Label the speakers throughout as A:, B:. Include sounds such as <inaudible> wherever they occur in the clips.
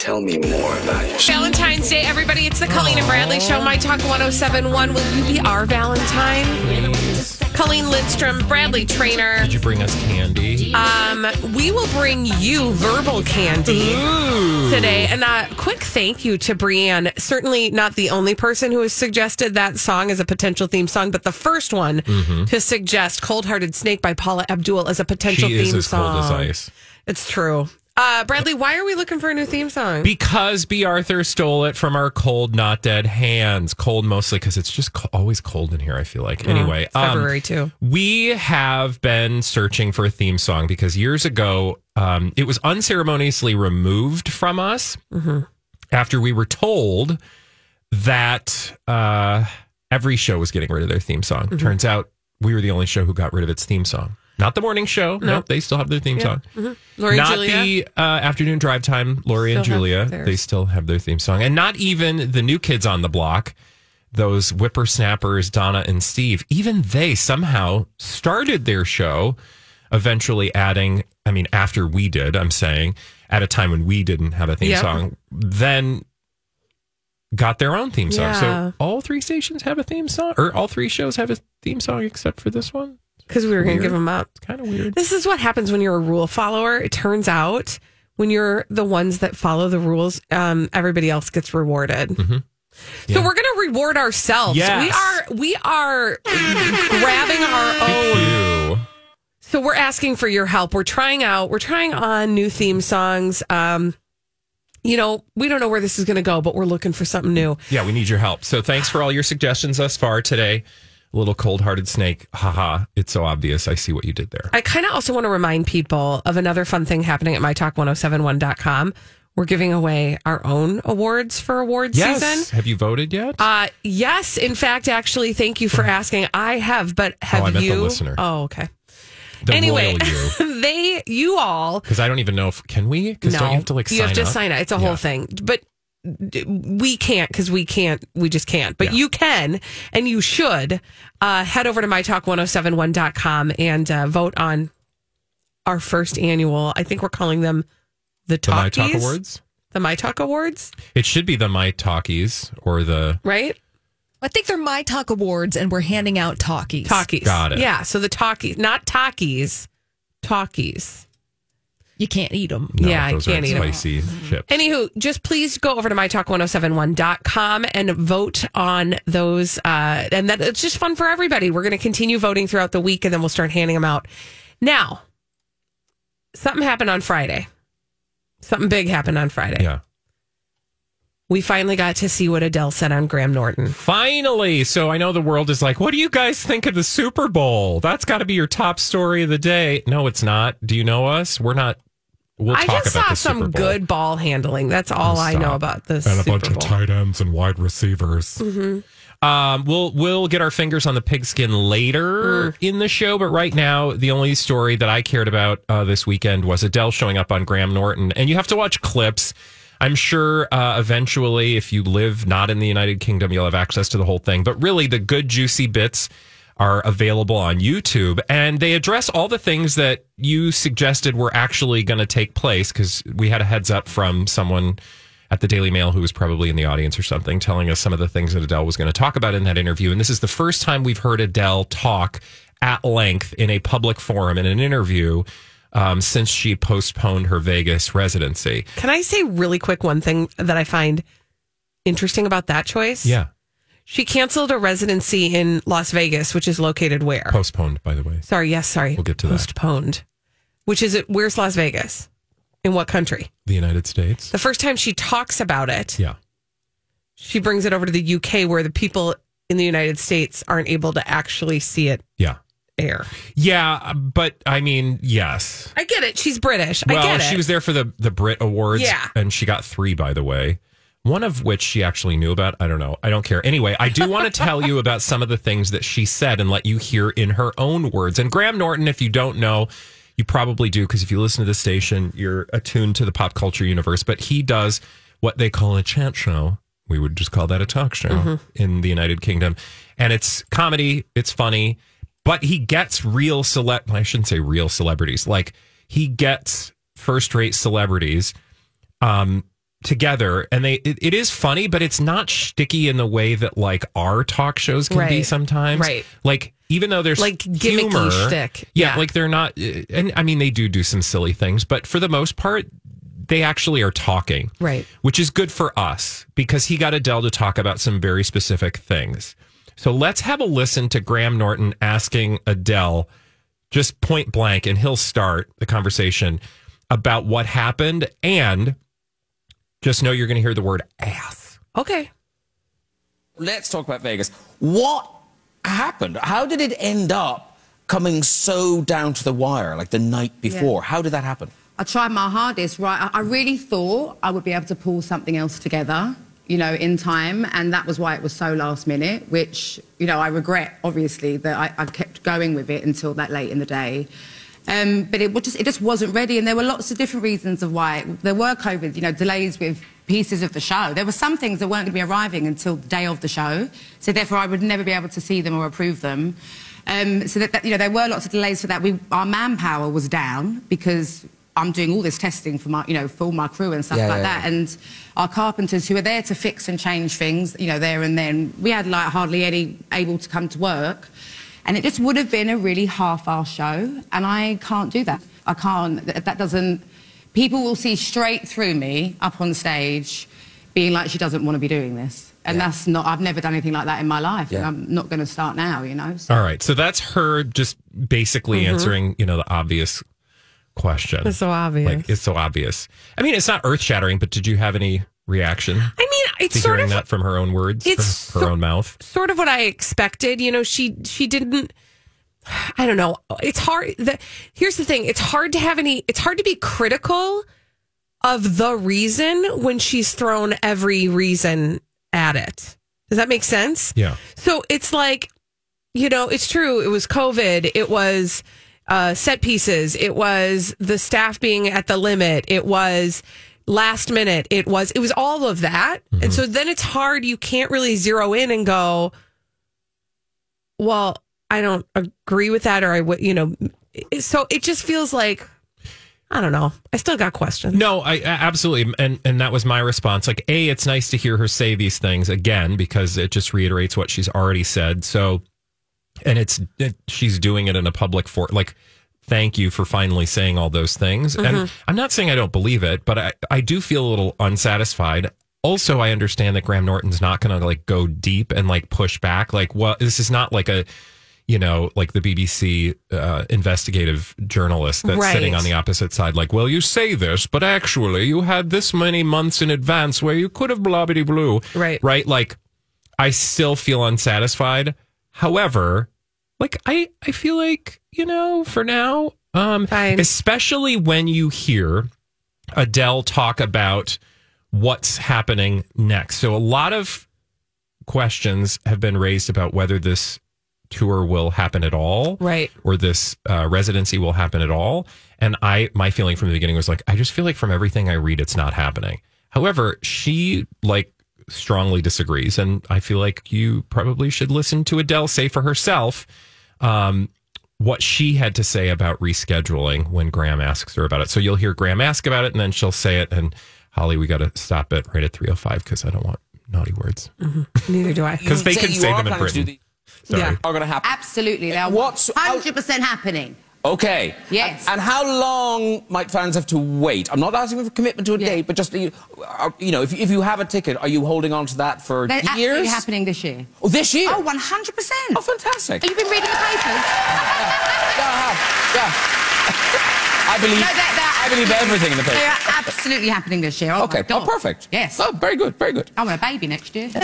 A: Tell me more about yourself.
B: Valentine's Day, everybody. It's the Colleen and Bradley Show. My Talk 1071. Will you be our Valentine? Colleen Lindstrom, Bradley Traynor.
C: Did you bring us candy?
B: Um, we will bring you verbal candy today. And a quick thank you to Brienne. Certainly not the only person who has suggested that song as a potential theme song, but the first one to suggest Cold Hearted Snake by Paula Abdul as a potential
C: she
B: theme
C: is as
B: song.
C: cold as ice.
B: It's true. Uh, Bradley, why are we looking for a new theme song?
C: Because B. Arthur stole it from our cold, not dead hands. Cold mostly because it's just co- always cold in here, I feel like. Anyway,
B: it's
C: um,
B: February too.
C: we have been searching for a theme song because years ago, um, it was unceremoniously removed from us
B: Mm-hmm.
C: after we were told that uh, every show was getting rid of their theme song.
B: Mm-hmm.
C: Turns out we were the only show who got rid of its theme song. Not the morning show. No, nope, they still have their theme song.
B: Lori and
C: not
B: Julia?
C: the uh, afternoon drive time. Lori and
B: Still have
C: Julia, they still have their theme song, and not even the new kids on the block. Those whippersnappers, Donna and Steve, even they somehow started their show, eventually adding. I mean, after we did, I'm saying at a time when we didn't have a theme
B: Yep.
C: song, then got their own theme song.
B: Yeah.
C: So all three stations have a theme song, or all three shows have a theme song except for this one.
B: Because we were going to give them up.
C: It's kind of weird.
B: This is what happens when you're a rule follower. It turns out when you're the ones that follow the rules, um, everybody else gets rewarded. So
C: Yeah.
B: we're going to reward ourselves.
C: Yes.
B: We are we are grabbing our own. So we're asking for your help. We're trying out. We're trying on new theme songs. Um, you know, we don't know where this is going to go, but we're looking for something new.
C: Yeah, we need your help. So thanks for all your suggestions thus far today. Little cold hearted snake. Haha. It's so obvious. I see what you did there.
B: I kind of also want to remind people of another fun thing happening at mytalk1071.com. We're giving away our own awards for awards
C: yes.
B: season.
C: Have you voted yet?
B: Uh, yes, in fact, actually, thank you for asking. I have, but have
C: Oh, meant the
B: you?
C: listener.
B: Oh, okay.
C: the
B: anyway, <laughs>
C: you.
B: they, you all,
C: Because I don't even know if can we? Because
B: no,
C: don't you have to like sign.
B: you have to
C: up?
B: sign it. It's a
C: Yeah.
B: whole thing, but we can't because we can't. We just can't. But
C: Yeah.
B: you can, and you should uh, head over to mytalk1071.com and uh, vote on our first annual. I think we're calling them the
C: The My Talk Awards.
B: The My Talk Awards,
C: It should be the My Talkies or the
B: right?
D: I think they're My Talk Awards, and we're handing out talkies.
B: Talkies.
C: Got it.
B: Yeah. So the talkies, not talkies, talkies.
D: You can't eat them.
C: no,
B: Yeah, I
C: those
B: can't
C: are
B: eat 'em.
C: spicy chips.
B: Anywho, just please go over to mytalk1071.com and vote on those. Uh, and that it's just fun for everybody. We're going to continue voting throughout the week and then we'll start handing them out. Now, something happened on Friday. Something big happened on Friday.
C: yeah.
B: We finally got to see what Adele said on Graham Norton.
C: Finally. So I know the world is like, what do you guys think of the Super Bowl? That's got to be your top story of the day. No, it's not. Do you know us? We're not. We'll
B: I just saw some good ball handling. That's all I know about this.
C: and a
B: Super
C: bunch
B: Bowl.
C: of tight ends and wide receivers.
B: Mm-hmm.
C: Um, we'll we'll get our fingers on the pigskin later
B: Mm.
C: in the show, but right now the only story that I cared about uh, this weekend was Adele showing up on Graham Norton, and you have to watch clips. I'm sure uh, eventually, if you live not in the United Kingdom, you'll have access to the whole thing. But really, the good juicy bits are available on YouTube, and they address all the things that you suggested were actually going to take place because we had a heads up from someone at the Daily Mail who was probably in the audience or something, telling us some of the things that Adele was going to talk about in that interview. And this is the first time we've heard Adele talk at length in a public forum in an interview um, since she postponed her Vegas residency.
B: Can I say really quick one thing that I find interesting about that choice?
C: Yeah,
B: She canceled a residency in Las Vegas, which is located where?
C: postponed, by the way.
B: sorry, yes, sorry.
C: We'll get to that.
B: Postponed. Which is it? Where's Las Vegas? In what country?
C: The United States.
B: The first time she talks about it,
C: Yeah.
B: she brings it over to the UK where the people in the United States aren't able to actually see it
C: Yeah.
B: air.
C: Yeah, but I mean, yes.
B: I get it. She's British.
C: Well,
B: I get it.
C: she was there for the the Brit Awards.
B: Yeah.
C: and she got three, by the way. One of which she actually knew about. I don't know. I don't care. Anyway, I do want to tell you <laughs> about some of the things that she said and let you hear in her own words. And Graham Norton, if you don't know, you probably do because if you listen to the station, you're attuned to the pop culture universe. But he does what they call a chat show. We would just call that a talk show
B: Mm-hmm.
C: in the United Kingdom. And it's comedy, it's funny, but he gets real celeb I shouldn't say real celebrities. Like he gets first rate celebrities um together and they it, it is funny, but it's not sticky in the way that like our talk shows can be sometimes.
B: Right.
C: Like even though there's
B: Like gimmicky
C: humor,
B: shtick.
C: Yeah,
B: Yeah.
C: like they're not and I mean they do do some silly things, but for the most part they actually are talking
B: Right.
C: which is good for us because he got Adele to talk about some very specific things. So let's have a listen to Graham Norton asking Adele just point blank, and he'll start the conversation about what happened. And just know you're going to hear the word ass.
B: okay.
E: let's talk about Vegas. What happened? How did it end up coming so down to the wire, like the night before? How did that happen?
F: I tried my hardest, right? I, I really thought I would be able to pull something else together, you know, in time, and that was why it was so last minute, which, you know, I regret, obviously, that I, I kept going with it until that late in the day. Um, but it just, it just wasn't ready, and there were lots of different reasons of why. There were COVID, you know, delays with pieces of the show. There were some things that weren't going to be arriving until the day of the show, so therefore I would never be able to see them or approve them. Um, so that, that, you know, there were lots of delays for that. We, our manpower was down because I'm doing all this testing for my, you know, for all my crew and stuff
E: Yeah,
F: like
E: yeah,
F: that.
E: yeah.
F: And our carpenters who are there to fix and change things, you know, there and then, we had like hardly any able to come to work. And it just would have been a really half hour show. And I can't do that. I can't, that that doesn't, people will see straight through me up on stage being like, she doesn't want to be doing this. And
E: Yeah.
F: that's not, I've never done anything like that in my life. And
E: Yeah.
F: I'm not going to start now, you know? So.
C: All right. So that's her just basically mm-hmm. answering, you know, the obvious question.
B: It's so obvious.
C: Like it's so obvious. I mean, it's not earth shattering, but did you have any reaction
B: I mean, it's sort
C: hearing
B: of
C: that from her own words,
B: it's
C: from her
B: so-
C: own mouth?
B: sort of what I expected. You know, she she didn't. I don't know. It's hard. The, here's the thing. It's hard to have any. It's hard to be critical of the reason when she's thrown every reason at it. Does that make sense?
C: Yeah.
B: So it's like, you know, it's true. It was COVID. It was uh, set pieces. It was the staff being at the limit. It was last minute. It was, it was all of that. And mm-hmm. so then it's hard. You can't really zero in and go, well, I don't agree with that. Or I would, you know, so it just feels like, I don't know. I still got questions.
C: No, I, I absolutely, and and that was my response. Like, a, it's nice to hear her say these things again because it just reiterates what she's already said. So, and it's it, she's doing it in a public for like. Thank you for finally saying all those things. And I'm not saying I don't believe it, but I, I do feel a little unsatisfied. Also, I understand that Graham Norton's not going to like go deep and like push back. Like, well, this is not like a, you know, like the BBC uh, investigative journalist that's
B: Right.
C: sitting on the opposite side. Like, well, you say this, but actually, you had this many months in advance where you could have blah bitty blue.
B: Right.
C: Right. Like, I still feel unsatisfied. However, like I, I feel like you know, for now, um,
B: Fine.
C: especially when you hear Adele talk about what's happening next. So a lot of questions have been raised about whether this tour will happen at all,
B: Right.
C: Or this uh, residency will happen at all. And I, my feeling from the beginning was like, I just feel like from everything I read, it's not happening. However, she like strongly disagrees, and I feel like you probably should listen to Adele say for herself um, what she had to say about rescheduling when Graham asks her about it. So you'll hear Graham ask about it, and then she'll say it. And Holly, we got to stop it right at three o five because I don't want naughty words
B: Neither do I. <laughs>
C: because they
E: say
C: can say them in
E: planning
C: Britain.
E: the-
C: Sorry.
B: Yeah.
E: Are going to happen.
F: Absolutely. They're
E: What's-
F: 100% happening.
E: Okay.
F: Yes.
E: And, and how long might fans have to wait? I'm not asking for a commitment to a
F: Yeah.
E: date, but just uh, you, know, if, if you have a ticket, are you holding on to that for
F: They're absolutely
E: years?
F: happening this year.
E: Oh, this year?
F: Oh, 100%.
E: Oh, fantastic.
F: Have you been reading the papers?
E: Yeah, I have. Yeah. I believe.
F: No, they're- they're-
E: I believe everything in the
F: They are absolutely happening this year. Oh
E: Okay. Oh, perfect.
F: Yes.
E: Oh, very good. Very good.
F: I want a baby next year. <laughs>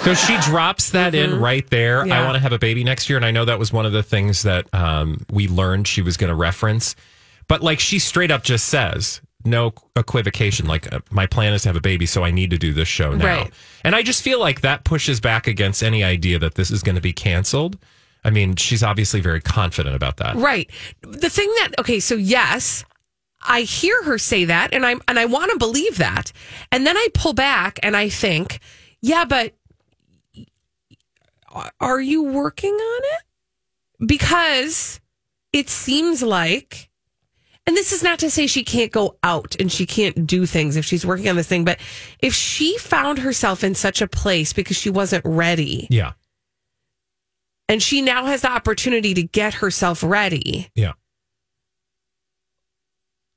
C: So she drops that in right there. I want to have a baby next year. And I know that was one of the things that um, we learned she was going to reference. But like she straight up just says, no equivocation. Like, uh, my plan is to have a baby, so I need to do this show now.
B: Right.
C: And I just feel like that pushes back against any idea that this is going to be canceled. I mean, she's obviously very confident about that.
B: Right. The thing that okay, so yes, I hear her say that and I'm and I want to believe that. And then I pull back and I think, yeah, but are you working on it? Because it seems like and this is not to say she can't go out and she can't do things if she's working on this thing, but if she found herself in such a place because she wasn't ready
C: Yeah.
B: and she now has the opportunity to get herself ready,
C: Yeah.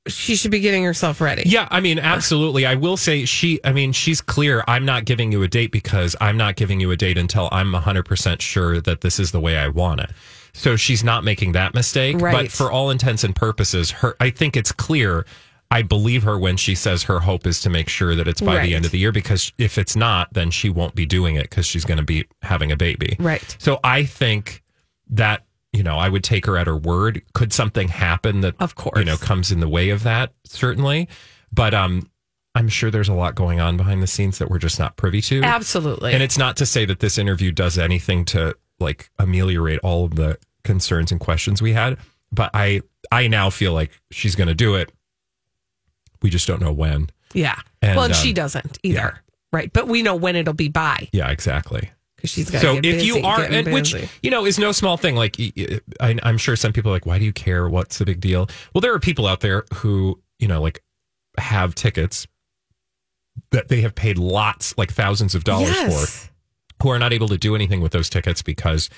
B: She should be getting herself ready.
C: Yeah, I mean, absolutely. I will say she, I mean, she's clear. I'm not giving you a date because I'm not giving you a date until I'm 100% sure that this is the way I want it. So she's not making that mistake.
B: Right.
C: But for all intents and purposes, her, I think it's clear. I believe her when she says her hope is to make sure that it's by
B: Right.
C: the end of the year because if it's not, then she won't be doing it because she's going to be having a baby.
B: Right.
C: So I think that, you know, I would take her at her word. Could something happen that,
B: Of course.
C: you know, comes in the way of that? Certainly. But um, I'm sure there's a lot going on behind the scenes that we're just not privy to.
B: Absolutely.
C: And it's not to say that this interview does anything to like ameliorate all of the concerns and questions we had. But I, I now feel like she's going to do it. We just don't know when.
B: yeah.
C: And,
B: well, and
C: um,
B: she doesn't either.
C: yeah.
B: Right. But we know when it'll be by
C: Yeah, exactly.
B: Because she's got
C: so if
B: busy,
C: you are and which you know is no small thing like I'm sure some people are like why do you care? What's the big deal? Well there are people out there who you know like have tickets that they have paid lots like thousands of dollars
B: Yes.
C: for who are not able to do anything with those tickets because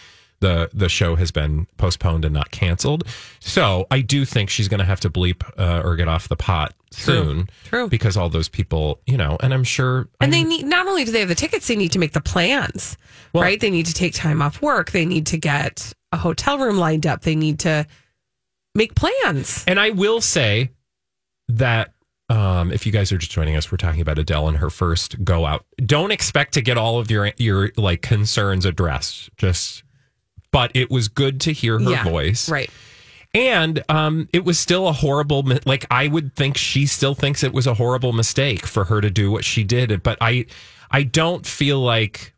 C: the the show has been postponed and not canceled. So I do think she's going to have to bleep uh, or get off the pot soon,
B: True.
C: because all those people, you know, and I'm sure,
B: And they
C: I'm-
B: need not only do they have the tickets, they need to make the plans,
C: Well-
B: right? They need to take time off work. They need to get a hotel room lined up. They need to make plans.
C: And I will say that um, if you guys are just joining us, we're talking about Adele and her first go out. Don't expect to get all of your your like concerns addressed. Just, but it was good to hear her
B: yeah,
C: voice,
B: right?
C: And um, it was still a horrible. Like I would think she still thinks it was a horrible mistake for her to do what she did. But I, I don't feel like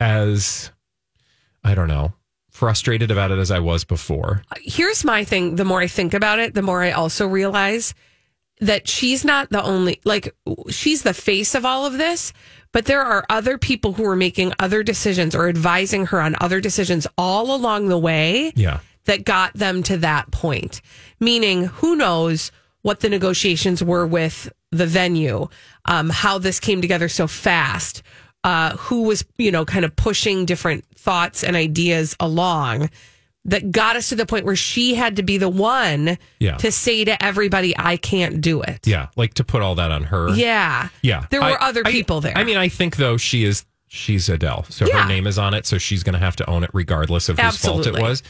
C: as I don't know frustrated about it as I was before.
B: Here's my thing: the more I think about it, the more I also realize that she's not the only like she's the face of all of this. But there are other people who are making other decisions or advising her on other decisions all along the way.
C: Yeah.
B: that got them to that point. Meaning, who knows what the negotiations were with the venue, um, how this came together so fast, uh, who was, you know, kind of pushing different thoughts and ideas along that got us to the point where she had to be the one
C: Yeah.
B: to say to everybody, I can't do it.
C: Yeah, like to put all that on her.
B: Yeah.
C: Yeah.
B: There were
C: I-
B: other
C: I-
B: people there.
C: I mean, I think though she is she's Adele, so
B: Yeah.
C: her name is on it, so she's going to have to own it regardless of whose fault it was.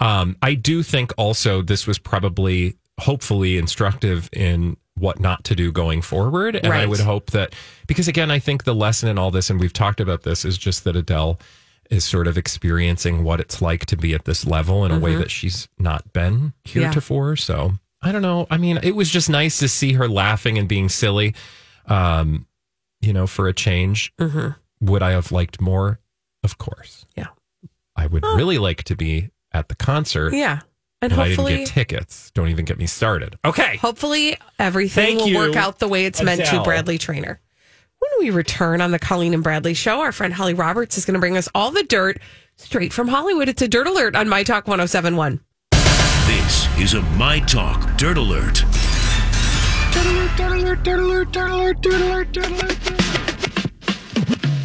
C: Um, I do think also this was probably hopefully instructive in what not to do going forward, and I would hope that because again, I think the lesson in all this, and we've talked about this, is just that Adele is sort of experiencing what it's like to be at this level in a way that she's not been
B: Mm-hmm. Yeah.
C: So I don't know. I mean, it was just nice to see her laughing and being silly. Um, you know, for a change. Would I have liked more? Of course.
B: Yeah.
C: I would really like to be at the concert.
B: Yeah. And
C: But I didn't
B: hopefully,
C: get tickets. Don't even get me started. Okay.
B: hopefully everything
C: Thank
B: will
C: you,
B: work out the way it's meant to, Bradley Traynor. When we return on the Colleen and Bradley show, our friend Holly Roberts is going to bring us all the dirt straight from Hollywood. It's a dirt alert on My Talk 1071.
G: This is a My Talk Dirt Alert.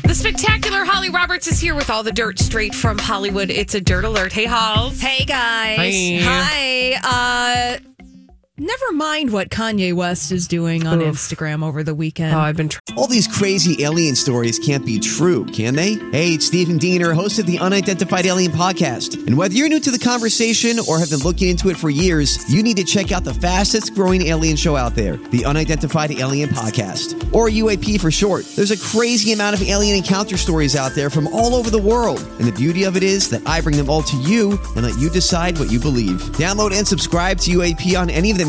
B: The spectacular Holly Roberts is here with all the dirt straight from Hollywood. It's a dirt alert. Hey, Halls.
D: Hey guys.
C: Hi.
D: Hi. Uh Never mind what Kanye West is doing on Instagram over the weekend.
B: Oh, I've been. Tr-
H: All these crazy alien stories can't be true, can they? Hey, it's Stephen Diener, host of the Unidentified Alien Podcast. And whether you're new to the conversation or have been looking into it for years, you need to check out the fastest growing alien show out there, the Unidentified Alien Podcast, or UAP for short. There's a crazy amount of alien encounter stories out there from all over the world. And the beauty of it is that I bring them all to you and let you decide what you believe. Download and subscribe to UAP on any of the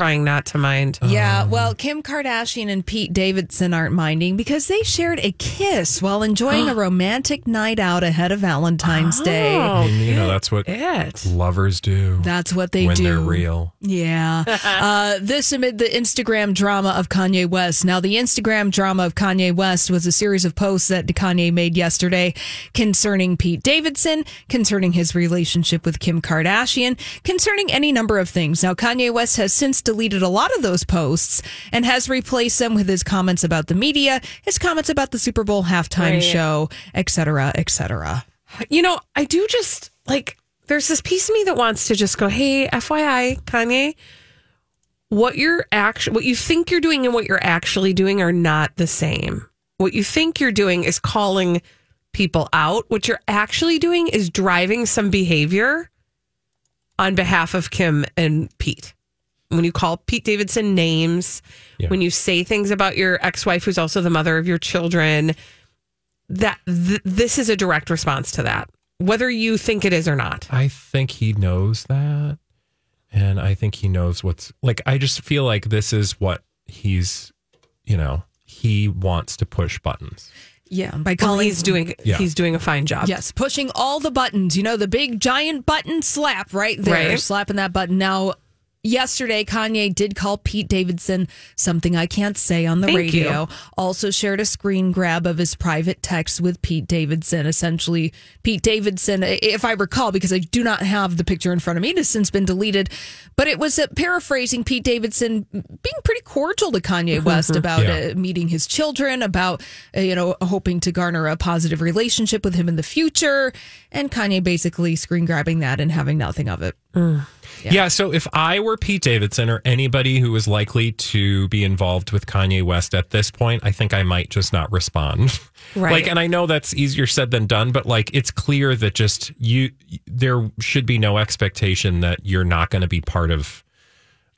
B: Trying not to mind.
D: Yeah, well, Kim Kardashian and Pete Davidson aren't minding because they shared a kiss while enjoying a <gasps> romantic night out ahead of Valentine's Day.
B: Oh,
C: you know, that's what
B: it.
C: lovers do.
D: That's what they do
C: when
D: do.
C: they're real.
D: Yeah. <laughs> uh, this amid the Instagram drama of Kanye West. Now, the Instagram drama of Kanye West was a series of posts that Kanye made yesterday concerning Pete Davidson, concerning his relationship with Kim Kardashian, concerning any number of things. Now, Kanye West has since deleted a lot of those posts and has replaced them with his comments about the media, his comments about the Super Bowl halftime
B: Right.
D: show, et cetera, et cetera.
B: You know, I do just like there's this piece of me that wants to just go, "Hey, FYI, Kanye, what you're actually what you think you're doing and what you're actually doing are not the same. What you think you're doing is calling people out. What you're actually doing is driving some behavior on behalf of Kim and Pete. When you call Pete Davidson names, when you say things about your ex-wife who's also the mother of your children, that th- this is a direct response to that whether you think it is or not
C: I think he knows that. And I think he knows what's like, I just feel like this is what he's, you know, he wants to push buttons.
D: Yeah, by
B: well,
D: calling
B: he's doing
C: Yeah.
B: he's doing a fine job
D: Yes, pushing all the buttons. You know, the big giant button slap right there,
B: Right.
D: slapping that button. Now, yesterday, Kanye did call Pete Davidson something I can't say on the
B: Thank
D: radio.
B: you.
D: Also shared a screen grab of his private text with Pete Davidson. Essentially, Pete Davidson, if I recall, because I do not have the picture in front of me, it has since been deleted, but it was uh, paraphrasing Pete Davidson being pretty cordial to Kanye <laughs> West about
C: Yeah.
D: uh, meeting his children, about uh, you know hoping to garner a positive relationship with him in the future, and Kanye basically screen grabbing that and having nothing of it.
C: Yeah. So if I were Pete Davidson or anybody who was likely to be involved with Kanye West at this point, I think I might just not respond. <laughs>
B: Right.
C: Like, and I know that's easier said than done, but like, it's clear that just you, there should be no expectation that you're not going to be part of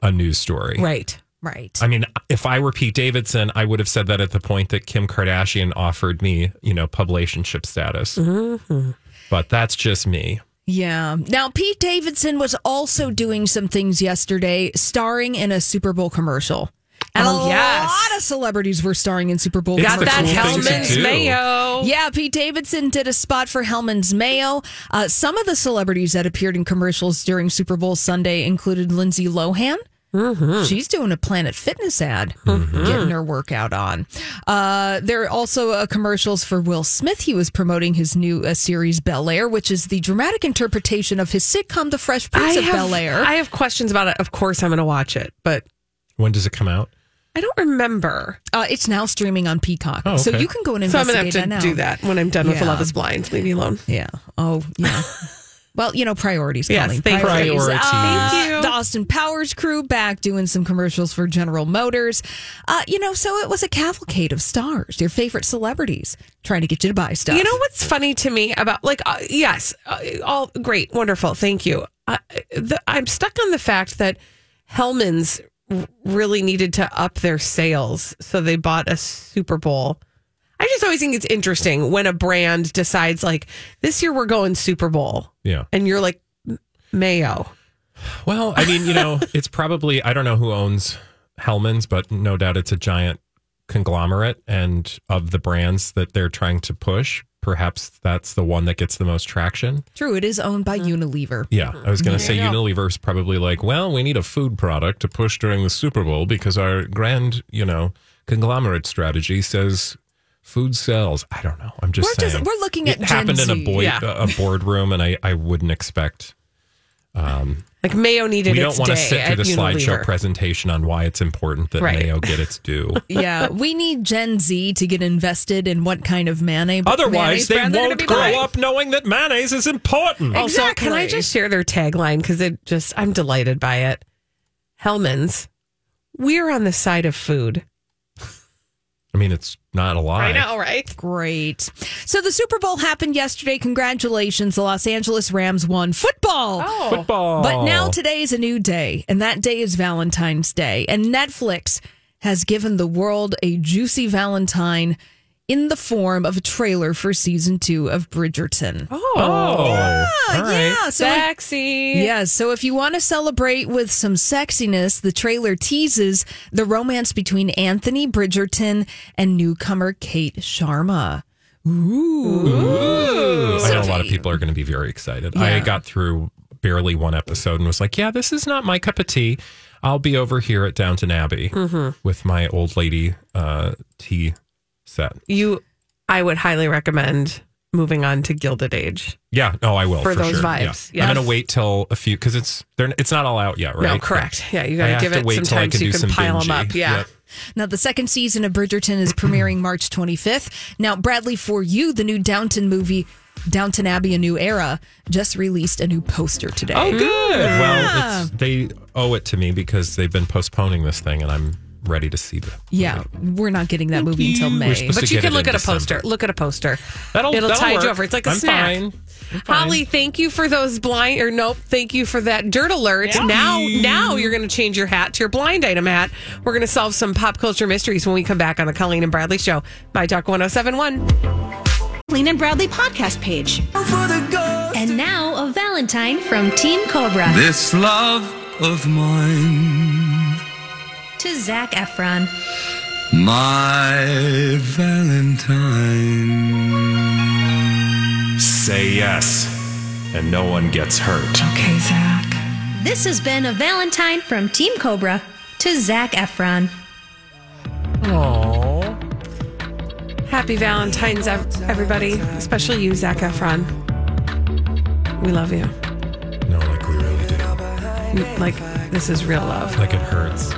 C: a news story.
B: right
D: Right.
C: I mean, if I were Pete Davidson, I would have said that at the point that Kim Kardashian offered me, you know, publicationship status. Mm-hmm. But that's just me.
D: Yeah. Now, Pete Davidson was also doing some things yesterday, starring in a Super Bowl commercial. And
B: Oh,
D: a
B: yes.
D: lot of celebrities were starring in Super Bowl
C: It's
B: got that
D: commercials.
C: cool hellmann's
B: mayo
D: Yeah, Pete Davidson did a spot for Hellmann's Mayo. Uh, some of the celebrities that appeared in commercials during Super Bowl Sunday included Lindsay Lohan. She's doing a Planet Fitness ad, getting her workout on. Uh, there are also uh, commercials for Will Smith. He was promoting his new uh, series Bel Air, which is the dramatic interpretation of his sitcom The Fresh Prince of
B: have,
D: Bel Air.
B: I have questions about it of course I'm going to watch it but
C: When does it come out?
B: I don't remember
D: Uh, it's now streaming on Peacock,
C: Oh,
D: so you can go and investigate.
B: so I'm gonna have
D: that
B: to
D: now.
B: do that when I'm done with
D: Yeah.
B: Love is Blind leave me alone
D: Yeah. Oh, yeah. <laughs> well, you know, priorities.
B: Yes,
D: Colleen.
B: thank you.
C: Priorities.
D: Uh,
B: Thank you.
D: The Austin Powers crew back doing some commercials for General Motors. Uh, you know, so it was a cavalcade of stars, your favorite celebrities, trying to get you to buy stuff.
B: You know what's funny to me about like uh, yes, uh, all great, wonderful, thank you. Uh, the, I'm stuck on the fact that Hellmann's really needed to up their sales, so they bought a Super Bowl. I just always think it's interesting when a brand decides like this year we're going Super Bowl,
C: Yeah.
B: and you're like Mayo.
C: Well, I mean, you know, it's probably I don't know who owns Hellmann's, but no doubt it's a giant conglomerate and of the brands that they're trying to push, perhaps that's the one that gets the most traction.
D: True, it is owned by mm-hmm. Unilever.
C: Yeah, I was going to mm-hmm. say
D: There you go.
C: Unilever's probably like, well, we need a food product to push during the Super Bowl because our grand, you know, conglomerate strategy says food sells. I don't know. I'm just
D: We're just-
C: saying.
D: we're looking at
C: it happened
D: Gen
C: in a,
D: Z.
C: boy,
D: Yeah.
C: a boardroom, and I, I wouldn't expect. Um,
B: Like Mayo needed
C: we don't want to sit through
B: at
C: the slideshow presentation on why it's important that
B: Right.
C: Mayo get its due. <laughs>
D: yeah, we need Gen Z to get invested in what kind of mayonnaise.
C: Otherwise,
D: mayonnaise
C: they
D: brand they're gonna
C: won't grow
D: buying.
C: up knowing that mayonnaise is important.
B: Also, can I just share their tagline because it just I'm delighted by it. Hellmann's, we're on the side of food.
C: I mean, it's not a lie.
B: I know, right?
D: Great. So the Super Bowl happened yesterday. Congratulations. The Los Angeles Rams won football.
B: Oh.
C: Football.
D: But now today is a new day, and that day is Valentine's Day. And Netflix has given the world a juicy Valentine in the form of a trailer for season two of Bridgerton.
B: Oh,
C: Oh, all right.
D: Yeah, so if-
B: sexy.
D: yeah, so if you want to celebrate with some sexiness, the trailer teases the romance between Anthony Bridgerton and newcomer Kate Sharma. Ooh.
C: I know a lot of people are going to be very excited. I got through barely one episode and was like, yeah, this is not my cup of tea. I'll be over here at Downton Abbey
B: Mm-hmm.
C: with my old lady uh, tea set.
B: You, I would highly recommend moving on to Gilded Age.
C: Yeah, no, I will
B: For
C: for,
B: those
C: sure.
B: vibes,
C: Yeah. I'm going to wait till a few because it's they're, it's not all out yet, right?
B: No, correct. Yeah, you gotta
C: have
B: give
C: to
B: it
C: wait
B: some
C: till I
B: time
C: can
B: so you can
C: some
B: pile them up. Yeah.
C: Yep.
D: Now, the second season of Bridgerton is premiering March 25th. Now, Bradley, for you, the new Downton movie, Downton Abbey: A New Era, just released a new poster today.
C: Oh, good. Mm.
D: Yeah.
C: Well, it's, they owe it to me because they've been postponing this thing, and I'm ready to see the.
D: Yeah, we're not getting that movie until May.
B: But you can look
C: in
B: at a poster. Look at a poster.
C: That'll-
B: It'll
C: that'll
B: tide
C: work.
B: you over. It's like a
C: I'm
B: snack.
C: fine.
B: Holly, thank you for those blind or nope. Thank you for that dirt alert. Now, now you're going to change your hat to your blind item hat. We're going to solve some pop culture mysteries when we come back on the Colleen and Bradley Show. My Talk 1071.
I: Colleen and Bradley podcast page.
J: And now a Valentine from Team Cobra
K: This love of mine,
J: to Zac Efron.
K: my Valentine.
L: Say yes, and no one gets hurt.
I: Okay, Zac.
J: This has been a Valentine from Team Cobra to Zac Efron.
B: Oh. Happy Valentine's, ev- everybody, especially you, Zac Efron. We love you.
C: No, like we really do.
B: Like, this is real love.
C: Like it hurts.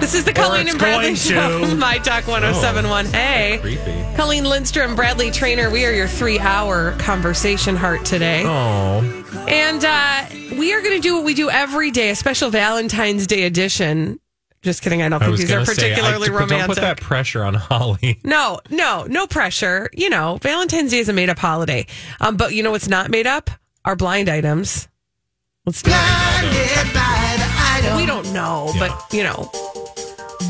B: This is the Colleen and Bradley Show.
C: to.
B: My Talk 1071. hey.
C: Creepy.
B: Colleen Lindstrom, Bradley Traynor, we are your three hour conversation heart today.
C: Oh.
B: And uh, we are going to do what we do every day, a special Valentine's Day edition. Just kidding. I don't
C: I
B: think
C: was
B: these are
C: particularly to say, I,
B: particularly
C: don't put that pressure on Holly. <laughs>
B: No, no, no pressure. You know, Valentine's Day is a made up holiday. Um, but you know what's not made up? Our blind items. Let's do it. We don't know, but you know.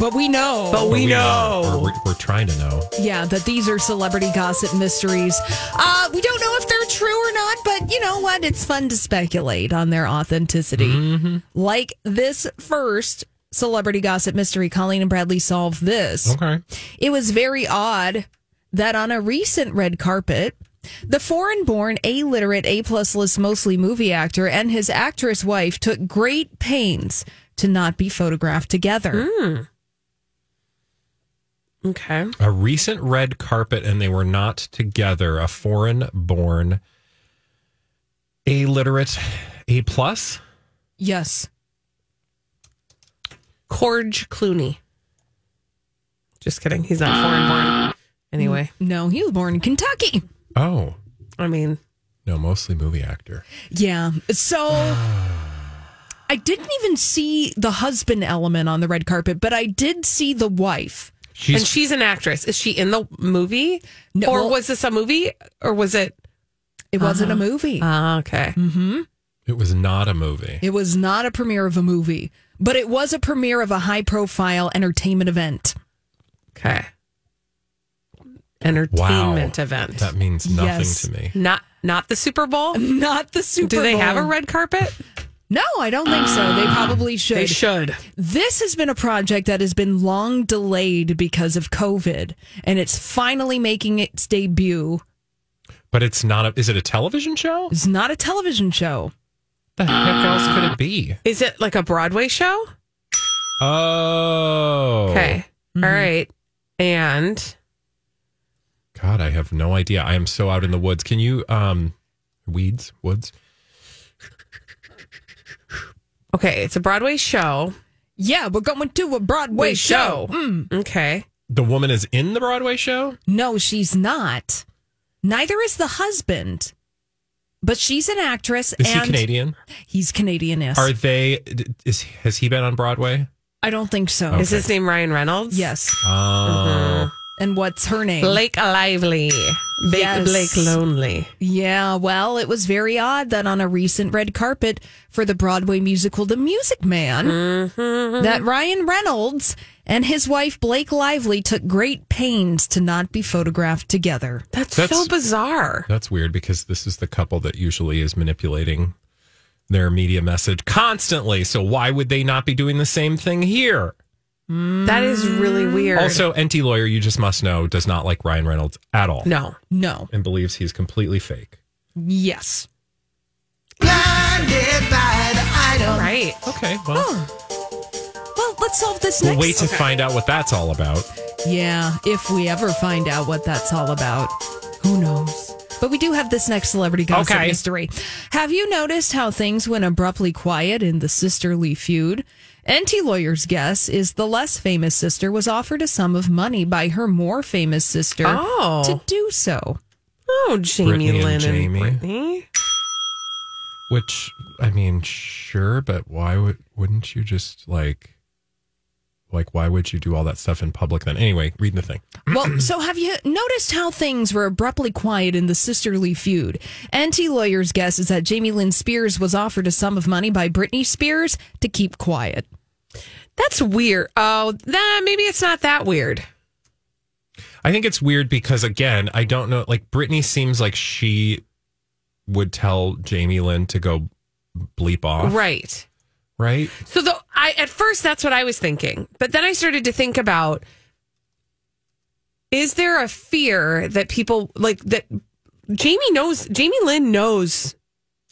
D: But we know.
B: But we know.
C: Or we're, we're trying to know.
D: Yeah, that these are celebrity gossip mysteries. Uh, we don't know if they're true or not, but you know what? It's fun to speculate on their authenticity. Like this first celebrity gossip mystery, Colleen and Bradley solved this.
C: Okay.
D: It was very odd that on a recent red carpet, the foreign born, illiterate, A plus list, mostly movie actor and his actress wife took great pains to not be photographed together.
B: Okay.
C: A recent red carpet, and they were not together. A foreign born, illiterate, A plus.
D: Yes.
B: George Clooney. Just kidding. He's not foreign born. Anyway.
D: Mm, no, he was born in Kentucky.
C: Oh.
B: I mean,
C: No, mostly movie actor.
D: Yeah. So <sighs> I didn't even see the husband element on the red carpet, but I did see the wife.
B: And she's an actress. Is she in the movie?
D: No,
B: or
D: well-
B: was this a movie? Or was it?
D: It wasn't a
B: Uh-huh.
D: movie.
B: Ah, okay.
D: hmm
C: It was not a movie.
D: It was not a premiere of a movie, but it was a premiere of a high profile entertainment event.
B: Okay. Entertainment
C: Wow.
B: event.
C: That means nothing
D: Yes.
C: to me.
B: Not not the Super Bowl? <laughs>
D: Not the Super Bowl.
B: Do they have a red carpet?
D: No, I don't think so. They probably should.
B: They should.
D: This has been a project that has been long delayed because of COVID, and it's finally making its debut.
C: But it's not a. Is it a television show?
D: It's not a television show.
C: The heck else could it be?
B: Is it like a Broadway show?
C: Oh.
B: Okay. All right. And
C: God, I have no idea. I am so out in the woods. Can you um weeds, woods?
B: Okay, it's a Broadway show.
D: Yeah, we're going to a Broadway
B: Wait,
D: show.
B: show.
D: Mm.
B: Okay.
C: The woman is in the Broadway show?
D: No, she's not. Neither is the husband. But she's an actress.
C: Is he
D: and
C: Canadian?
D: He's Canadian, yes.
C: Are they is has he been on Broadway?
D: I don't think so.
B: Is his name Ryan Reynolds?
D: Yes.
C: Oh.
D: And what's her name?
B: Blake Lively. Big
D: Yes.
B: Blake Lonely.
D: Yeah, well, it was very odd that on a recent red carpet for the Broadway musical The Music Man,
B: Mm-hmm.
D: that Ryan Reynolds and his wife Blake Lively took great pains to not be photographed together.
B: That's,
C: That's-
B: so bizarre.
C: That's weird because this is the couple that usually is manipulating their media message constantly. So why would they not be doing the same thing here?
B: That is really mm. weird.
C: Also, Enty lawyer, you just must know, does not like Ryan Reynolds at all.
B: no.
D: No.
C: And believes he's completely fake.
D: Yes.
B: Right.
C: Okay, well,
D: Well, let's solve this
C: we'll
D: next.
C: wait to find out what that's all about.
D: Yeah, if we ever find out what that's all about, who knows? But we do have this next celebrity gossip
C: Okay.
D: mystery. Have you noticed how things went abruptly quiet in the sisterly feud? Enty Lawyer's guess is the less famous sister was offered a sum of money by her more famous sister
B: Oh.
D: to do so.
B: Oh, Jamie
C: Britney
B: Lynn and,
C: Jamie.
B: Britney.
C: Which, I mean, sure, but why would wouldn't you just like, like, why would you do all that stuff in public then? Anyway, read the thing. <clears throat>
D: Well, so have you noticed how things were abruptly quiet in the sisterly feud? Enty lawyers guess is that Jamie Lynn Spears was offered a sum of money by Britney Spears to keep quiet.
B: That's weird. Oh, nah, maybe it's not that weird.
C: I think it's weird because again, I don't know. Like Britney seems like she would tell Jamie Lynn to go bleep off,
B: Right.
C: right?
B: So the I at first that's what I was thinking, but then I started to think about is there a fear that people like that Jamie knows Jamie Lynn knows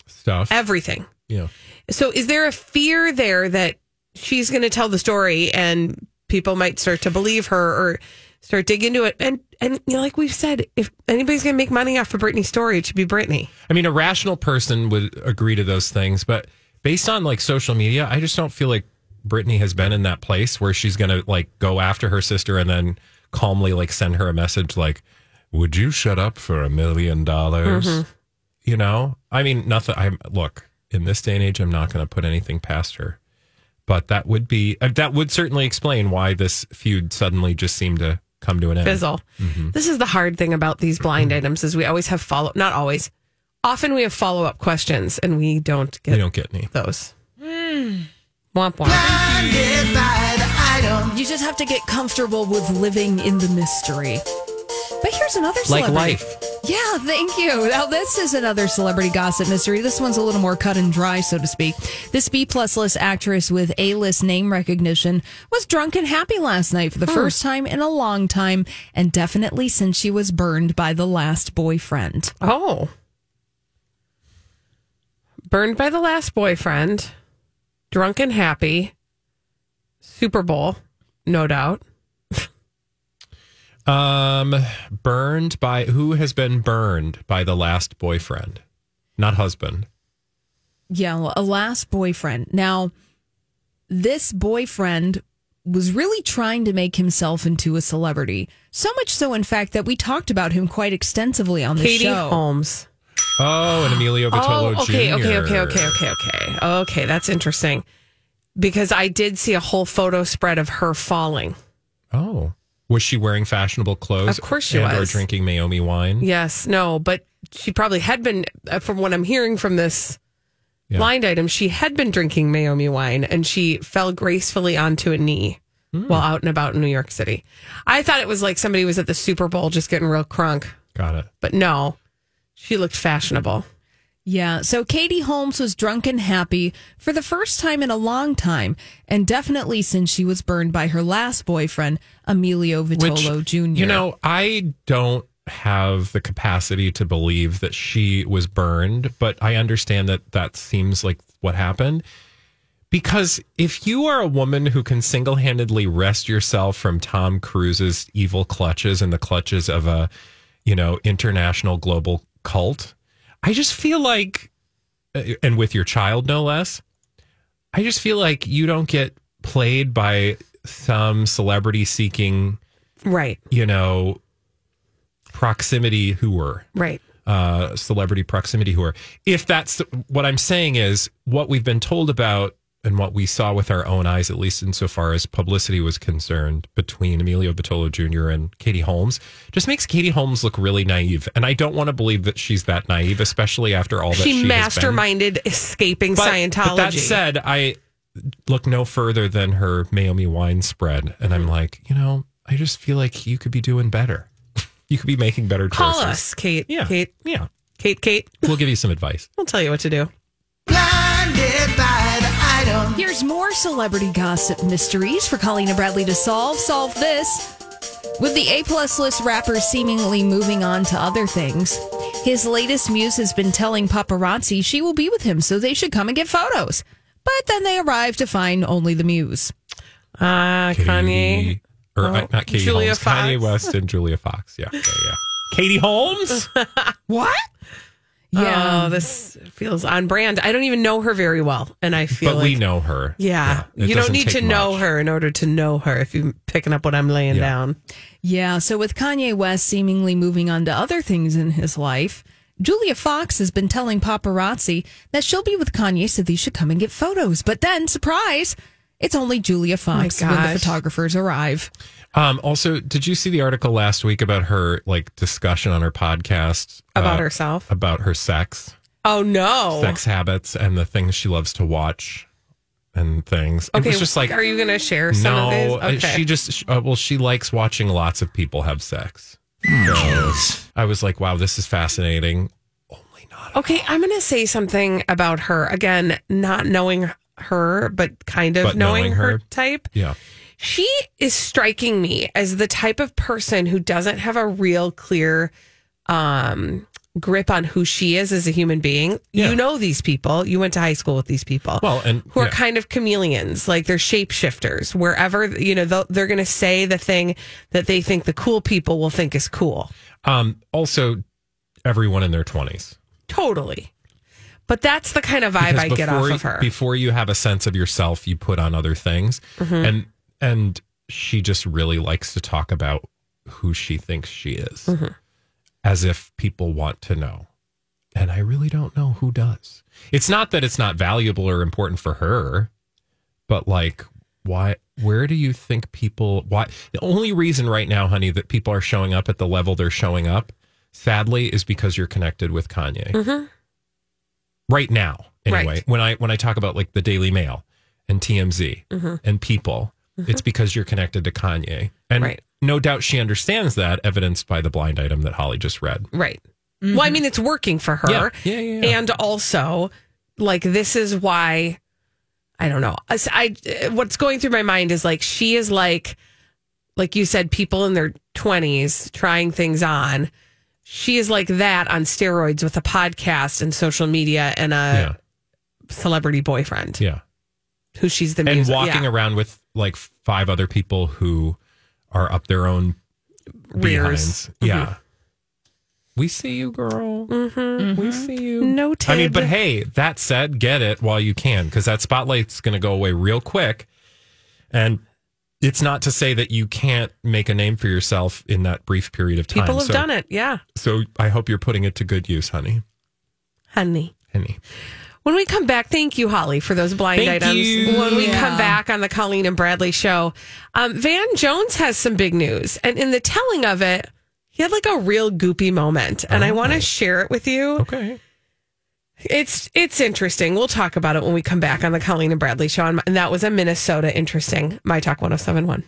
C: Stuff.
B: everything.
C: Yeah.
B: So is there a fear there that she's going to tell the story and people might start to believe her or start dig into it and and you know like we've said if anybody's going to make money off of Britney's story it should be Britney.
C: I mean, a rational person would agree to those things, but based on like social media, I just don't feel like Britney has been in that place where she's going to like go after her sister and then calmly like send her a message like, "Would you shut up for a million dollars?"
B: Mhm.
C: You know, I mean, nothing. I'm look in this day and age, I'm not going to put anything past her, but that would be uh, that would certainly explain why this feud suddenly just seemed to come to an end.
B: Fizzle.
C: Mhm.
B: This is the hard thing about these blind items is we always have follow not always. Often we have follow up questions and we don't get
C: They don't get any.
B: those. Womp womp.
D: You just have to get comfortable with living in the mystery. But here's another
C: Like
D: celebrity.
C: life.
D: Yeah, thank you. Now this is another celebrity gossip mystery. This one's a little more cut and dry, so to speak. This B plus list actress with A list name recognition was drunk and happy last night for the
B: Hmm.
D: first time in a long time, and definitely since she was burned by the last boyfriend.
B: Oh. Burned by the last boyfriend. Drunk and happy. Super Bowl, no doubt.
C: Um, burned by who has been burned by the last boyfriend, not husband.
D: Yeah, a last boyfriend. Now, this boyfriend was really trying to make himself into a celebrity. So much so, in fact, that we talked about him quite extensively on the
B: Katie
D: show.
B: Holmes.
C: Oh, and Emilio Vitolo
B: oh, okay,
C: Jr.
B: okay, okay, okay, okay, okay. Okay, that's interesting. Because I did see a whole photo spread of her falling.
C: Oh, was she wearing fashionable clothes?
B: Of course she
C: and Or
B: was.
C: drinking Meiomi wine?
B: Yes, no, but she probably had been, uh, from what I'm hearing from this
C: Yeah.
B: blind item, she had been drinking Meiomi wine and she fell gracefully onto a knee
C: Hmm.
B: while out and about in New York City. I thought it was like somebody was at the Super Bowl just getting real crunk,
C: Got it.
B: but no, she looked fashionable.
D: Yeah, so Katie Holmes was drunk and happy for the first time in a long time, and definitely since she was burned by her last boyfriend, Emilio Vitolo Jr.
C: You know, I don't have the capacity to believe that she was burned, but I understand that that seems like what happened. Because if you are a woman who can single handedly wrest yourself from Tom Cruise's evil clutches and the clutches of a, you know, international global cult, I just feel like, uh, and with your child no less, I just feel like you don't get played by some celebrity seeking,
B: right?
C: You know, proximity whore,
B: right?
C: Uh, celebrity proximity whore. If that's what I'm saying is what we've been told about and what we saw with our own eyes, at least insofar as publicity was concerned, between Emilio Vitolo Jr. and Katie Holmes, just makes Katie Holmes look really naive. And I don't want to believe that she's that naive, especially after all that
B: she,
C: she has been.
B: masterminded escaping
C: But-
B: Scientology.
C: But that said, I look no further than her Meiomi wine spread, and I'm like, you know, I just feel like you could be doing better. <laughs> you could be making better choices.
B: Call us, Kate.
C: Yeah.
B: Kate.
C: Yeah.
B: Kate. Kate.
C: We'll give you some advice. <laughs>
B: We'll tell you what to do.
D: Here's more celebrity gossip mysteries for Colleen and Bradley to solve. Solve this. With the A plus list rapper seemingly moving on to other things, his latest muse has been telling paparazzi she will be with him, so they should come and get photos. But then they arrive to find only the muse.
B: Uh, Kanye.
C: Or
B: Oh,
C: not Katie
B: Julia
C: Holmes, Kanye West and Julia Fox. Yeah. Yeah. yeah. Katie Holmes? <laughs>
D: what?
B: Yeah. Oh, this feels on brand. I don't even know her very well. And I feel
C: but
B: like,
C: we know her.
B: Yeah.
C: it
B: you don't need to
C: take
B: know her in order to know her if you're picking up what I'm laying
C: Yeah.
B: down.
D: Yeah, so with Kanye West seemingly moving on to other things in his life, Julia Fox has been telling paparazzi that she'll be with Kanye so they should come and get photos. But then, surprise, it's only Julia Fox when the photographers arrive.
C: Um, also, did you see the article last week about her like discussion on her podcast
B: About
C: uh,
B: herself?
C: about her sex,
B: Oh, no.
C: sex habits, and the things she loves to watch and things?
B: Okay.
C: it was just like
B: are you going to share some
C: no,
B: of these?
C: uh,
B: Okay.
C: she just uh, well, she likes watching lots of people have sex. So I was like, wow, this is fascinating. Only not.
B: Okay, I'm going to say something about her. Again, not knowing her, but kind of
C: But
B: knowing,
C: knowing
B: her.
C: her.
B: type.
C: Yeah.
B: She is striking me as the type of person who doesn't have a real clear um, grip on who she is as a human being.
C: Yeah.
B: You know these people. You went to high school with these people.
C: Well, and
B: who are
C: yeah.
B: kind of chameleons, like they're shapeshifters. Wherever you know they're going to say the thing that they think the cool people will think is cool.
C: Um, also, everyone in their twenties.
B: Totally. But that's the kind of vibe I get off of her.
C: Before you have a sense of yourself, you put on other things,
B: Mhm.
C: and and she just really likes to talk about who she thinks she is,
B: Mhm.
C: as if people want to know. And I really don't know who does. It's not that it's not valuable or important for her, but like, why? Where do you think people? Why? The only reason right now, honey, that people are showing up at the level they're showing up, sadly, is because you're connected with Kanye
B: Mm-hmm.
C: Right now anyway
B: Right.
C: when i when i talk about like the daily mail and tmz
B: Mhm.
C: and people it's because you're connected to kanye and
B: Right.
C: no doubt she understands that evidenced by the blind item that holly just read
B: Right. Well, I mean, it's working for her.
C: Yeah. Yeah, yeah, yeah.
B: And also, like, this is why I don't know. As I, what's going through my mind is like, she is like, like you said, people in their 20s trying things on. She is like that on steroids with a podcast and social media and a celebrity boyfriend
C: yeah
B: who she's the
C: and
B: music-
C: walking
B: yeah.
C: around with like five other people who are up their own
B: Rears.
C: behinds. yeah we see you girl
B: Mm-hmm.
C: we see you
B: Noted.
C: I mean, but hey, that said, get it while you can because that spotlight's going to go away real quick. And it's not to say that you can't make a name for yourself in that brief period of time.
B: people have
C: So-
B: done it. Yeah.
C: So I hope you're putting it to good use, honey.
B: Honey.
C: Honey.
B: When we come back, thank you, Holly, for those blind
C: Thank
B: items.
C: you.
B: When we
D: Yeah.
B: come back on the Colleen and Bradley show, um, Van Jones has some big news. And in the telling of it, he had like a real goopy moment. And I want to share it with you.
C: Oh. Okay.
B: It's it's interesting. We'll talk about it when we come back on the Colleen and Bradley show. And that was a Minnesota interesting. My Talk 1071.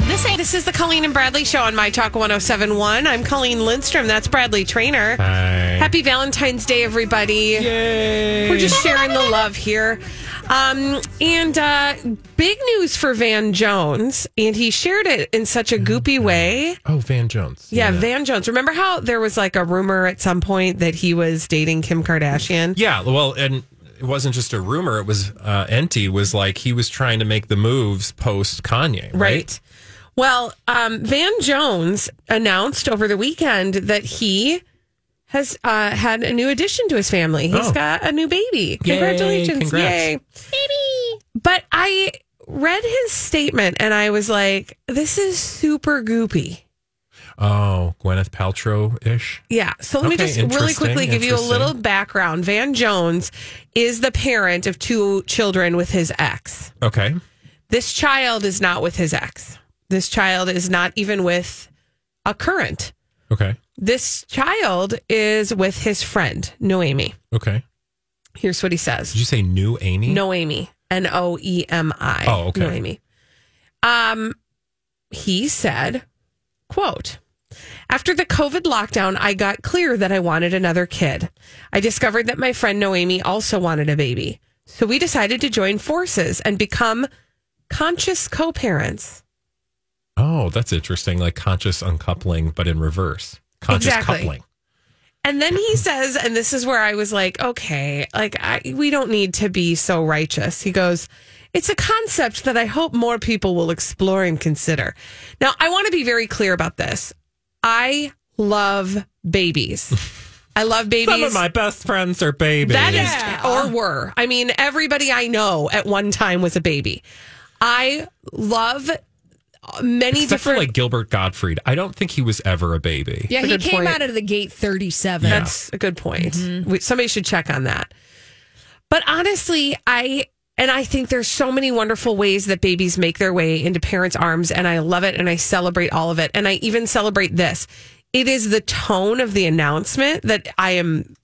I: This.
B: This is the Colleen and Bradley show on My Talk 1071. I'm Colleen Lindstrom. That's Bradley Traynor.
C: Hi.
B: Happy Valentine's Day, everybody.
C: Yay.
B: We're just sharing the love here. Um, and uh, big news for Van Jones. And he shared it in such a goopy way.
C: Oh, Van Jones.
B: Yeah, Van Jones. Remember how there was like a rumor at some point that he was dating Kim Kardashian?
C: Yeah, well, and it wasn't just a rumor. It was uh, Enty was like he was trying to make the moves post Kanye, right?
B: Right. Well, um, Van Jones announced over the weekend that he has uh, had a new addition to his family. He's
C: Oh.
B: got a new baby.
C: Yay,
B: Congratulations.
C: congrats.
B: Yay. Baby. But I read his statement and I was like, this is super goopy.
C: Oh, Gwyneth Paltrow ish.
B: Yeah. So let me just really quickly give you a little background. Van Jones is the parent of two children with his ex.
C: Okay.
B: This child is not with his ex. This child is not even with a current.
C: Okay.
B: This child is with his friend, Noemi.
C: Okay.
B: Here's what he says
C: Did you say new Amy?
B: Noemi, N O E M I.
C: Oh, okay.
B: Noemi. Um, he said, quote, after the COVID lockdown, I got clear that I wanted another kid. I discovered that my friend Noemi also wanted a baby. So we decided to join forces and become conscious co parents.
C: Oh, that's interesting. Like conscious uncoupling, but in reverse. Conscious
B: Exactly.
C: coupling.
B: And then he says, and this is where I was like, okay, like I, we don't need to be so righteous. He goes, it's a concept that I hope more people will explore and consider. Now, I want to be very clear about this. I love babies. <laughs> I love babies.
C: Some of my best friends are babies.
B: That is, or were. I mean, everybody I know at one time was a baby. I love many
C: Except for
B: different.
C: like Gilbert Gottfried. I don't think he was ever a baby.
D: Yeah,
B: That's a
D: he came
B: point.
D: out of the gate 37.
B: That's a good point.
D: Mm-hmm.
B: We, somebody should check on that. But honestly, I and I think there's so many wonderful ways that babies make their way into parents' arms, and I love it, and I celebrate all of it, and I even celebrate this. It is the tone of the announcement that I am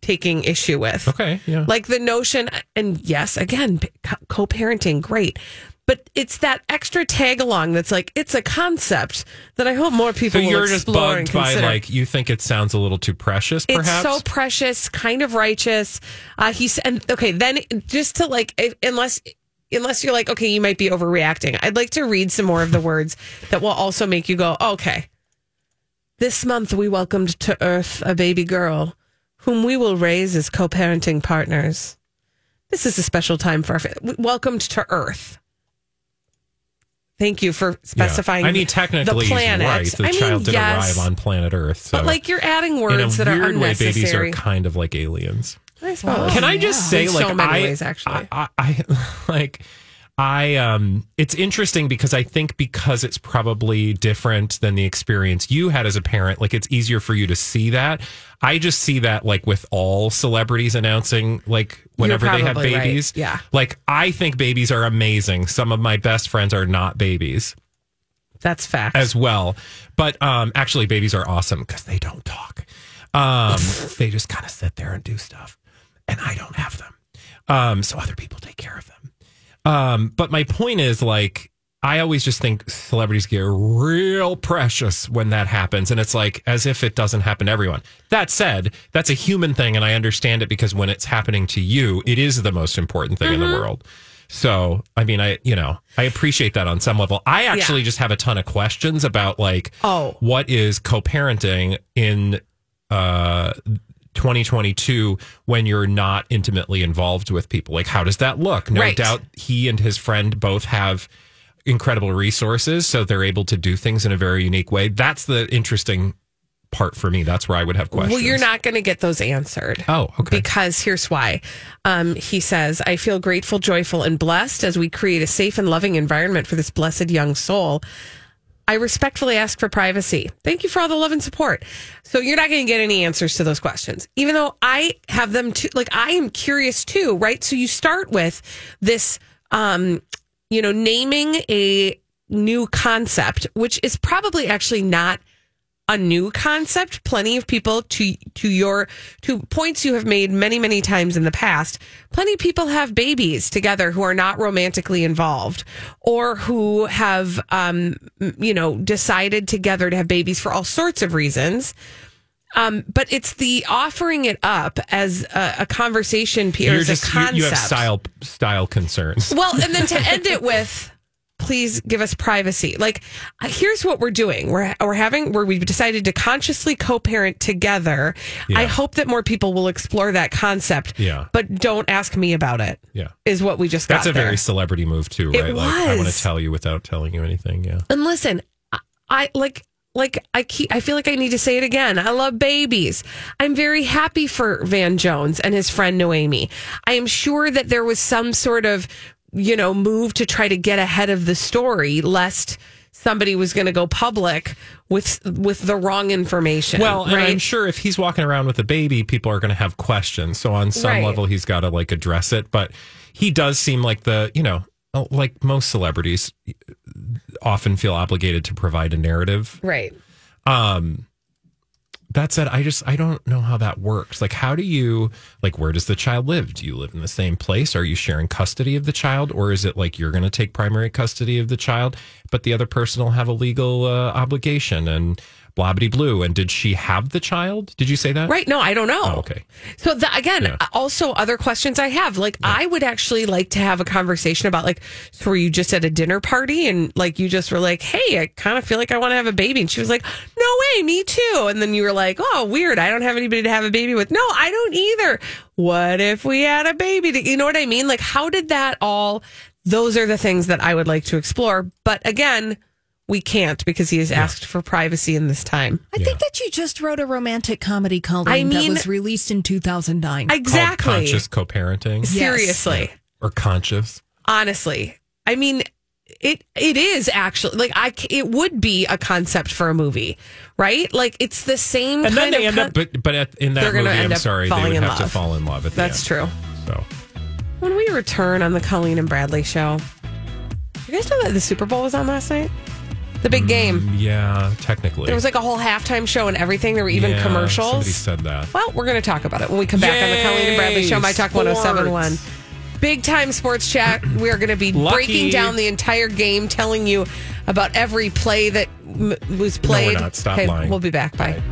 B: taking issue with.
C: Okay. Yeah.
B: Like the notion, and yes, again, co parenting, great. But it's that extra tag along that's like, it's a concept that I hope more
C: so
B: people will
C: you're just bugged by like you think it sounds a little too precious, perhaps.
B: It's so precious, kind of righteous. Uh, he's and okay. Then just to like, unless unless you're like, okay, you might be overreacting. I'd like to read some more of the words that will also make you go, okay. This month we welcomed to Earth a baby girl, whom we will raise as co-parenting partners. This is a special time for our fa- welcomed to Earth. Thank you for
C: Yeah.
B: specifying.
C: I mean, technically,
B: the planet.
C: right. The
B: I mean,
C: child did
B: yes,
C: arrive on planet Earth. So.
B: but like you're adding words that are
C: weird way, babies are kind of like aliens.
B: I suppose.
C: Can I just say,
B: In
C: like,
B: so
C: I,
B: ways, actually.
C: I, I, <laughs> like, I, um, it's interesting because I think because it's probably different than the experience you had as a parent, like, it's easier for you to see that. I just see that, like, with all celebrities announcing, like, whenever they have
B: probably right.
C: babies.
B: Yeah.
C: Like, I think babies are amazing. Some of my best friends are not babies
B: That's fact.
C: as well. But um, actually, babies are awesome because they don't talk. Um, <laughs> they just kind of sit there and do stuff, and I don't have them. Um, so other people take care of them. Um, but my point is, like, I always just think celebrities get real precious when that happens, and it's like as if it doesn't happen to everyone. That said, that's a human thing, and I understand it because when it's happening to you, it is the most important thing in the world. So, I mean, I, you know, I appreciate that on some level. I actually just have a ton of questions about like,
B: Oh.
C: what is co-parenting in uh 2022 when you're not intimately involved with people? Like, how does that look? No
B: Right.
C: doubt he and his friend both have incredible resources, so they're able to do things in a very unique way. That's the interesting part for me. That's where I would have questions.
B: Well, you're not going to get those answered.
C: Oh, okay.
B: Because here's why. Um, he says, I feel grateful, joyful, and blessed as we create a safe and loving environment for this blessed young soul. I respectfully ask for privacy. Thank you for all the love and support. So you're not going to get any answers to those questions, even though I have them too. Like I am curious too, right? So you start with this, um, you know, naming a new concept, which is probably actually not a new concept. Plenty of people to to your to points you have made many many times in the past. Plenty of people have babies together who are not romantically involved or who have um you know decided together to have babies for all sorts of reasons. Um, but it's the offering it up as a, a conversation piece,
C: You're
B: as a
C: just you,
B: concept.
C: you have style style concerns.
B: Well, and then to end it with, please give us privacy. Like, uh, here's what we're doing. We're we're having where we've decided to consciously co-parent together.
C: Yeah.
B: I hope that more people will explore that concept.
C: Yeah.
B: But don't ask me about it.
C: Yeah.
B: Is what we just
C: That's a
B: there.
C: very celebrity move too,
B: It
C: right? Like I want to tell you without telling you anything. Yeah.
B: And listen, I, I like like I keep I feel like I need to say it again. I love babies. I'm very happy for Van Jones and his friend Noemi. I am sure that there was some sort of, you know, move to try to get ahead of the story lest somebody was going to go public with with the wrong information.
C: Well, and
B: right?
C: I'm sure if he's walking around with a baby, people are going to have questions. So on some
B: Right.
C: level, he's got to like address it. But he does seem like the, you know, like most celebrities often feel obligated to provide a narrative.
B: right.
C: Um, that said, I just I don't know how that works. Like, how do you like? Where does the child live? Do you live in the same place? Are you sharing custody of the child, or is it like you're going to take primary custody of the child, but the other person will have a legal uh, obligation and blah blah blue? And did she have the child? Did you say that?
B: Right. No, I don't know.
C: Oh, okay.
B: So the, again,
C: Yeah.
B: also other questions I have. Like, I would actually like to have a conversation about like, so were you just at a dinner party and like you just were like, hey, I kind of feel like I want to have a baby, and she was like, no way, me too. And then you were like, oh, weird, I don't have anybody to have a baby with. No, I don't either. What if we had a baby? To, you know what I mean? Like, how did that all? Those are the things that I would like to explore. But again. We can't because he has asked for privacy in this time.
D: I think that you just wrote a romantic comedy, Colleen,
B: I mean, that
D: was released in 2009.
C: Called
B: Exactly.
C: conscious co-parenting
B: Seriously.
C: or conscious.
B: honestly i mean it it is actually like i c- it would be a concept for a movie right like it's the same thing.
C: And then they
B: of
C: end
B: con-
C: up, but but at, in that movie, I'm sorry, they would
B: in
C: have to fall in love at the
B: That's
C: end.
B: true.
C: So
B: when we return on the colleen and bradley show you guys know that the super bowl was on last night the big mm, game
C: yeah, technically
B: there was like a whole halftime show and everything there were even
C: Yeah,
B: commercials
C: Somebody said that.
B: Well, we're going to talk about it when we come back on the Colleen and Bradley Show, My Talk 1071. Big time sports chat. <clears throat> We are going to be
C: Lucky.
B: breaking down the entire game, telling you about every play that m- was played.
C: not. Stop
B: okay,
C: lying.
B: We'll be back. Bye.